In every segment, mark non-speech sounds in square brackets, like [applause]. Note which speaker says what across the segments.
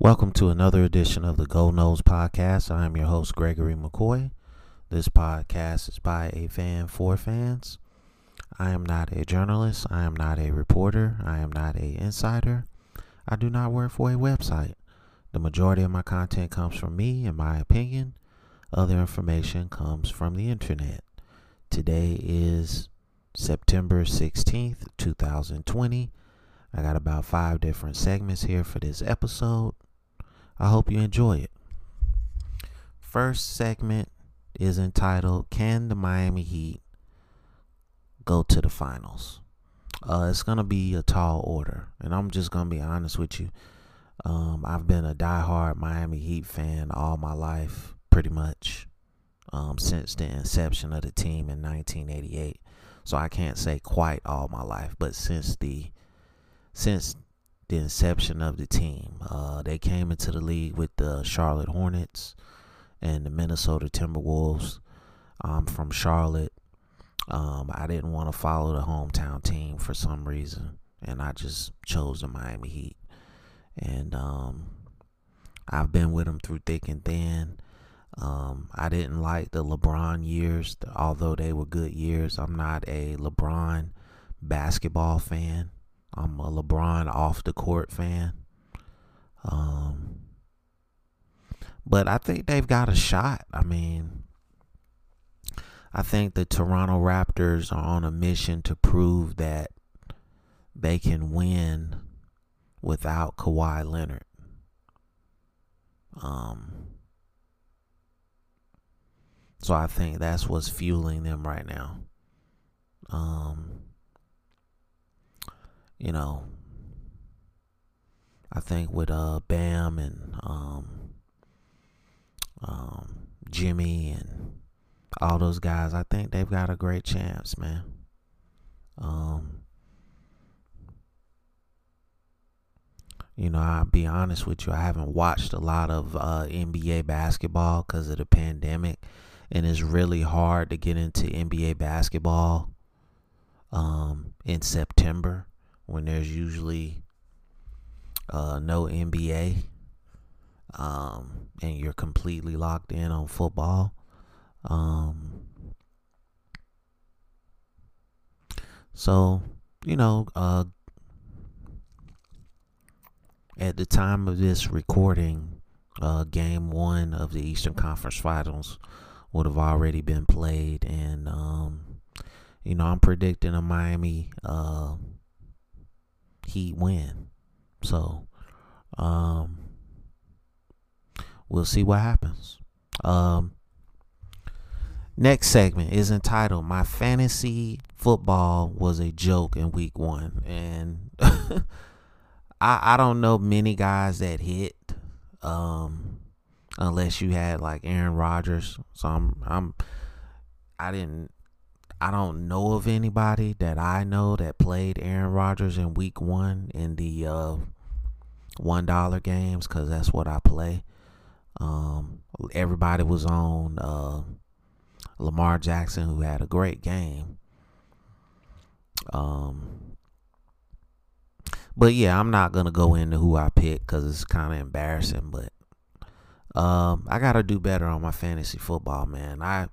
Speaker 1: Welcome to another edition of the Go Noles Podcast. I am your host, Gregory McCoy. This podcast is by a fan for fans. I am not a journalist. I am not a reporter. I am not a insider. I do not work for a website. The majority of my content comes from me and my opinion. Other information comes from the internet. Today is September 16th, 2020. I got about five different segments here for this episode. I hope you enjoy it. First segment is entitled Can the Miami Heat Go to the Finals? Uh, it's going to be a tall order, and I'm just going to be honest with you. Um, I've been a diehard Miami Heat fan all my life, pretty much, um, since the inception of the team in 1988. So I can't say quite all my life, but since the since the inception of the team. Uh, they came into the league with the Charlotte Hornets and the Minnesota Timberwolves. I'm from Charlotte. Um, I didn't want to follow the hometown team for some reason, and I just chose the Miami Heat. And um, I've been with them through thick and thin. Um, I didn't like the LeBron years, although they were good years. I'm not a LeBron basketball fan. I'm a LeBron off the court fan. Um, but I think they've got a shot. I mean, I think the Toronto Raptors are on a mission to prove that they can win without Kawhi Leonard. Um, so I think that's what's fueling them right now. Um, you know, I think with uh Bam and um um Jimmy and all those guys, I think they've got a great chance, man. Um You know, I'll be honest with you, I haven't watched a lot of uh, NBA basketball because of the pandemic, and it's really hard to get into NBA basketball um, in September when there's usually uh, no NBA um, and you're completely locked in on football. Um, so, you know, uh, at the time of this recording, uh, game one of the Eastern Conference Finals would have already been played. And, um, you know, I'm predicting a Miami. Win. So, um, we'll see what happens. Um, next segment is entitled "My Fantasy Football Was a Joke in Week One," and [laughs] I I don't know many guys that hit, um, unless you had like Aaron Rodgers. So I'm I'm I didn't I don't know of anybody that I know that played Aaron Rodgers in week one in the uh, one dollar games because that's what I play. Um, everybody was on uh, Lamar Jackson, who had a great game. Um, but yeah, I'm not gonna go into who I picked because it's kind of embarrassing. But um, I gotta do better on my fantasy football, man. I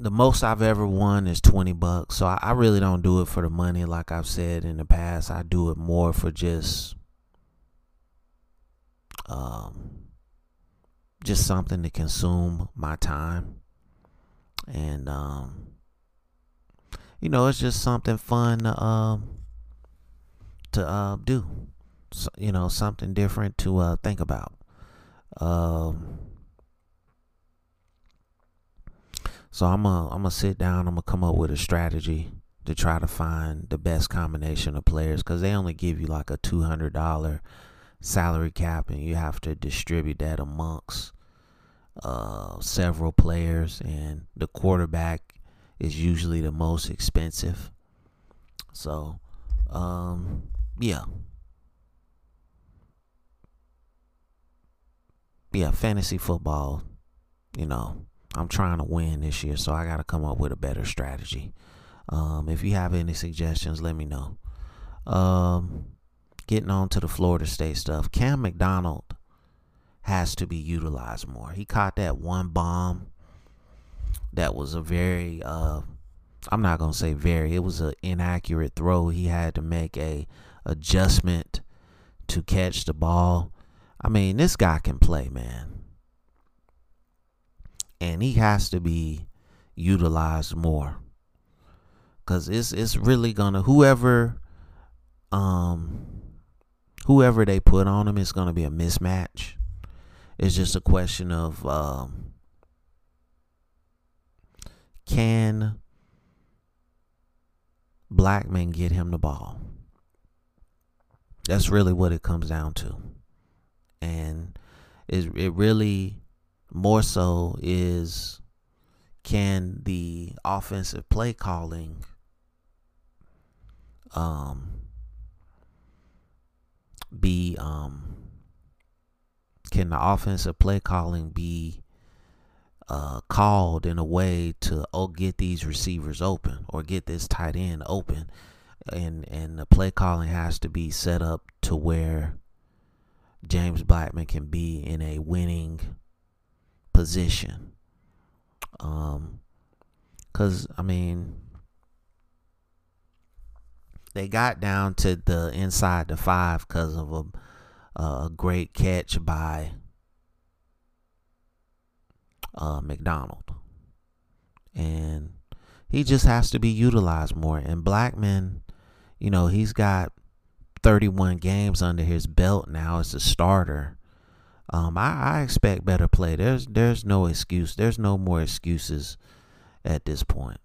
Speaker 1: the most I've ever won is 20 bucks. So I, I, really don't do it for the money like I've said in the past. I do it more for just um just something to consume my time. And um you know, it's just something fun to um to uh do. So, you know, something different to uh think about. Um so I'm gonna I'm gonna sit down. I'm gonna come up with a strategy to try to find the best combination of players because they only give you like a two hundred dollar salary cap, and you have to distribute that amongst uh, several players, and the quarterback is usually the most expensive. So, um, yeah. Yeah, fantasy football, you know, I'm trying to win this year, so I got to come up with a better strategy. Um, if you have any suggestions, let me know. Um, getting on to the Florida State stuff, Cam McDonald has to be utilized more. He caught that one bomb that was a very uh, I'm not gonna say very. It was an inaccurate throw. He had to make a adjustment to catch the ball. I mean, this guy can play, man, and he has to be utilized more. Cause it's it's really gonna whoever um whoever they put on him is gonna be a mismatch. It's just a question of um, can Blackman get him the ball? That's really what it comes down to. And it, it really more so is can the offensive play calling um, be um, can the offensive play calling be uh, called in a way to oh get these receivers open or get this tight end open, and and the play calling has to be set up to where James Blackman can be in a winning position. Um, cause I mean, they got down to the inside the five because of a, a great catch by uh, McDonald. And he just has to be utilized more. And Blackman, you know, he's got 31 games under his belt now as a starter. Um, I, I expect better play. There's there's no excuse. There's no more excuses at this point.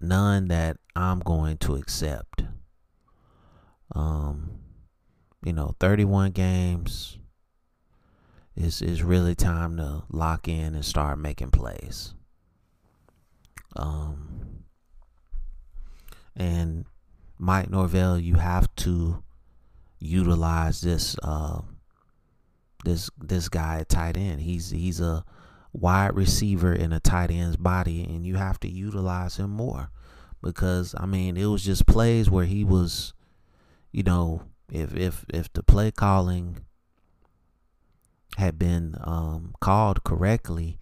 Speaker 1: None that I'm going to accept. Um, you know, 31 games, it's, it's really time to lock in and start making plays. Um, and Mike Norvell, you have to utilize this uh, this this guy tight end. He's he's a wide receiver in a tight end's body, and you have to utilize him more because I mean it was just plays where he was, you know, if if if the play calling had been um, called correctly,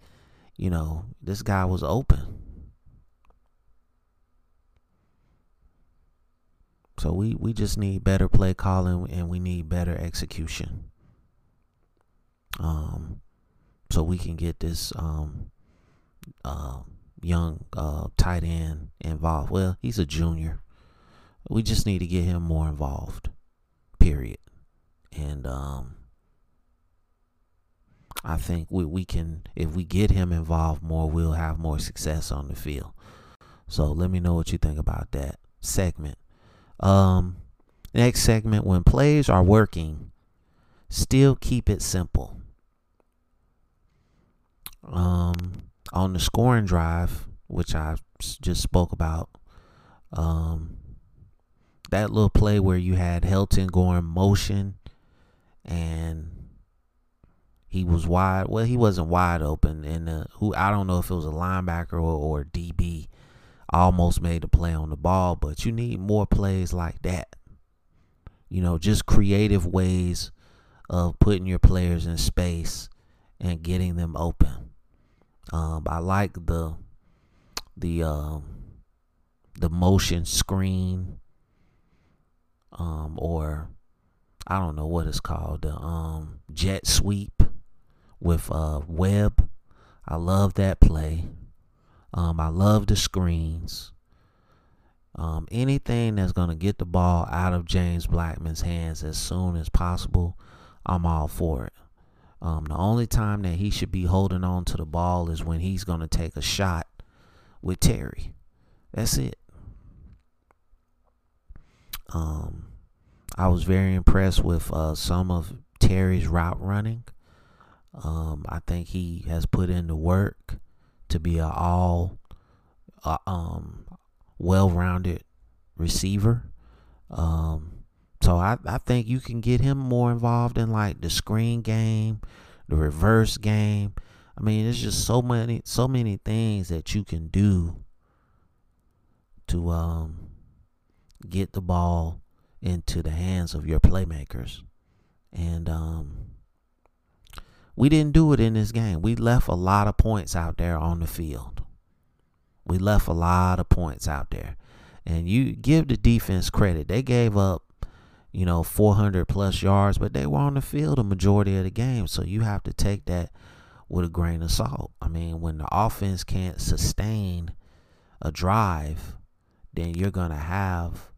Speaker 1: you know, this guy was open. So we, we just need better play calling and we need better execution. Um, so we can get this um, uh, young uh, tight end involved. Well, he's a junior. We just need to get him more involved. Period. And um, I think we, we can, if we get him involved more, we'll have more success on the field. So let me know what you think about that segment. Um, next segment when plays are working, still keep it simple. Um, on the scoring drive, which I just spoke about, um, that little play where you had Helton going motion and he was wide. Well, he wasn't wide open, and uh, who I don't know if it was a linebacker or, or DB almost made a play on the ball. But you need more plays like that. You know, just creative ways of putting your players in space and getting them open. Um, I like the the um, the motion screen um, or I don't know what it's called the um, jet sweep with uh, Webb. I love that play. Um, I love the screens. Um, anything that's going to get the ball out of James Blackman's hands as soon as possible, I'm all for it. Um, the only time that he should be holding on to the ball is when he's going to take a shot with Terry. That's it. Um, I was very impressed with uh, some of Terry's route running. Um, I think he has put in the work to be an all uh, um, well-rounded receiver. Um, so I, I think you can get him more involved in like the screen game, the reverse game. I mean, there's just so many so many things that you can do to um get the ball into the hands of your playmakers. And um we didn't do it in this game. We left a lot of points out there on the field. We left a lot of points out there. And you give the defense credit. They gave up, you know, 400 plus yards, but they were on the field a majority of the game. So you have to take that with a grain of salt. I mean, when the offense can't sustain a drive, then you're going to have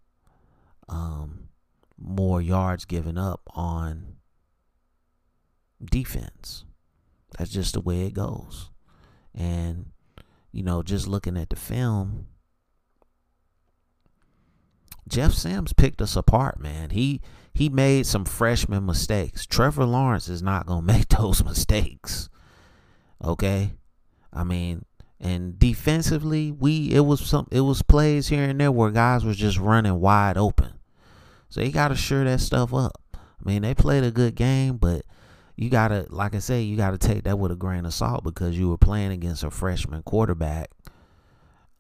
Speaker 1: um, more yards given up on defense. That's just the way it goes. And, you know, just looking at the film, Jeff Sims picked us apart, man. He he made some freshman mistakes. Trevor Lawrence is not gonna [laughs] make those mistakes. Okay? I mean, and defensively, we it was some it was plays here and there where guys was just running wide open. So you gotta sure that stuff up. I mean, they played a good game, but you gotta, like I say, you gotta take that with a grain of salt because you were playing against a freshman quarterback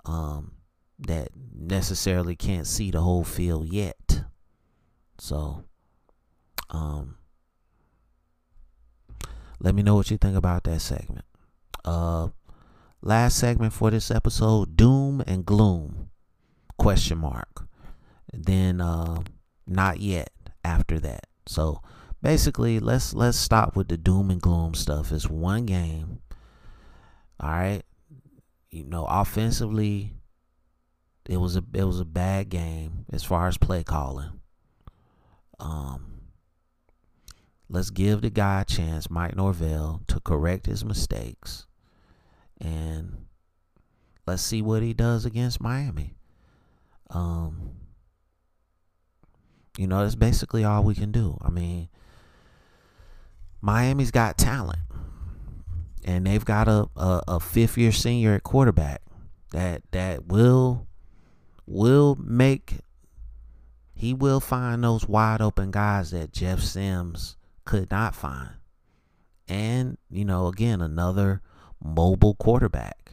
Speaker 1: um, that necessarily can't see the whole field yet. So, um, let me know what you think about that segment. Uh, last segment for this episode: doom and gloom? Question mark. Then, uh, not yet. After that, so basically, let's let's stop with the doom and gloom stuff. It's one game. All right, you know, offensively, it was a it was a bad game as far as play calling. Um, let's give the guy a chance, Mike Norvell, to correct his mistakes, and let's see what he does against Miami. Um, you know, that's basically all we can do. I mean, Miami's got talent, and they've got a, a, a fifth year senior at quarterback that that will will make he will find those wide open guys that Jeff Sims could not find. And, you know, again, another mobile quarterback.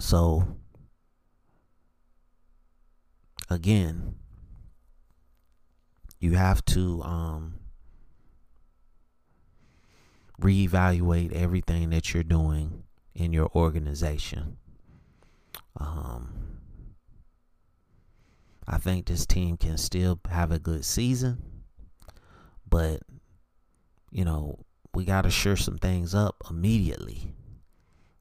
Speaker 1: So, again, you have to um, reevaluate everything that you're doing in your organization. Um, I think this team can still have a good season, but you know we got to sure some things up immediately.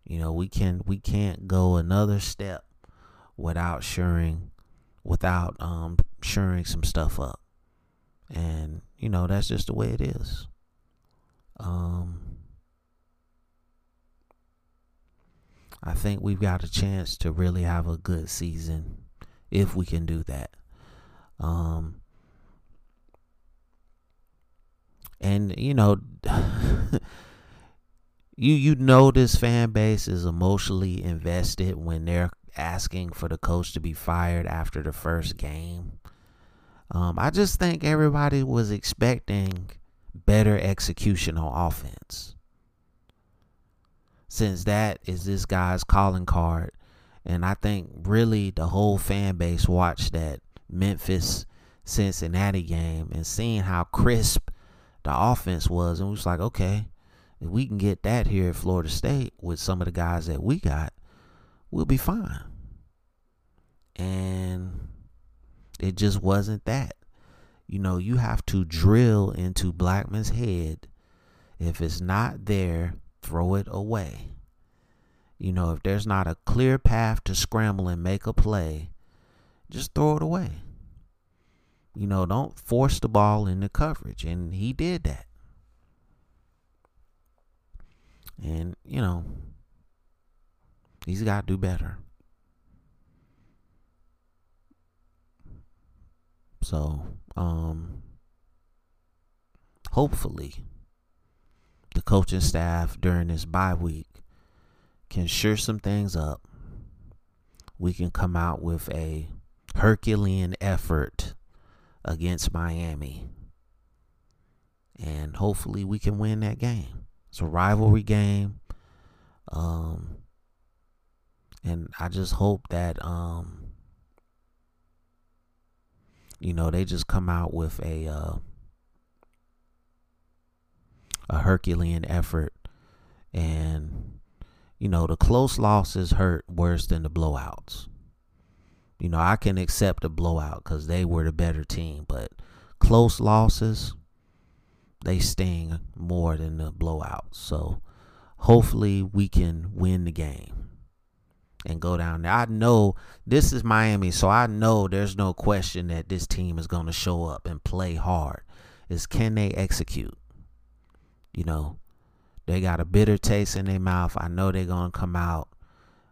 Speaker 1: You know we can we can't go another step without shoring without um shoring some stuff up, and you know that's just the way it is. Um, I think we've got a chance to really have a good season if we can do that. Um, and you know, [laughs] you you know this fan base is emotionally invested when they're asking for the coach to be fired after the first game. Um, I just think everybody was expecting better execution on offense since that is this guy's calling card. And I think really the whole fan base watched that Memphis Cincinnati game and seeing how crisp the offense was. And was like, okay, if we can get that here at Florida State with some of the guys that we got, we'll be fine. And it just wasn't that. You know, you have to drill into Blackman's head. If it's not there, throw it away. You know, if there's not a clear path to scramble and make a play, just throw it away. You know, don't force the ball into coverage. And he did that. And, you know, he's got to do better. So, um, hopefully, the coaching staff during this bye week can sure some things up. We can come out with a Herculean effort against Miami. And hopefully we can win that game. It's a rivalry game. Um, and I just hope that um, you know they just come out with a uh, a Herculean effort and you know the close losses hurt worse than the blowouts. You know I can accept a blowout because they were the better team, but close losses they sting more than the blowouts. So hopefully we can win the game and go down there. I know this is Miami, so I know there's no question that this team is going to show up and play hard. Is can they execute? You know, they got a bitter taste in their mouth. I know they're to come out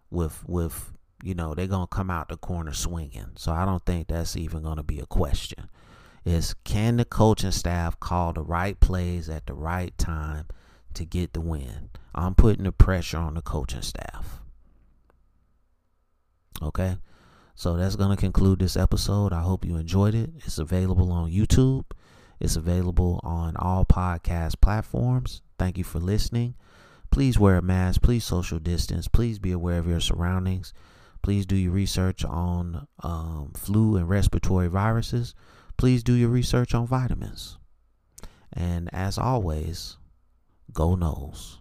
Speaker 1: with with you know, they're to come out the corner swinging. So I don't think that's even to be a question. Is can the coaching staff call the right plays at the right time to get the win? I'm putting the pressure on the coaching staff. Okay. So that's going to conclude this episode. I hope you enjoyed it. It's available on YouTube, it's available on all podcast platforms. Thank you for listening. Please wear a mask. Please social distance. Please be aware of your surroundings. Please do your research on um, flu and respiratory viruses. Please do your research on vitamins. And as always, go Noles.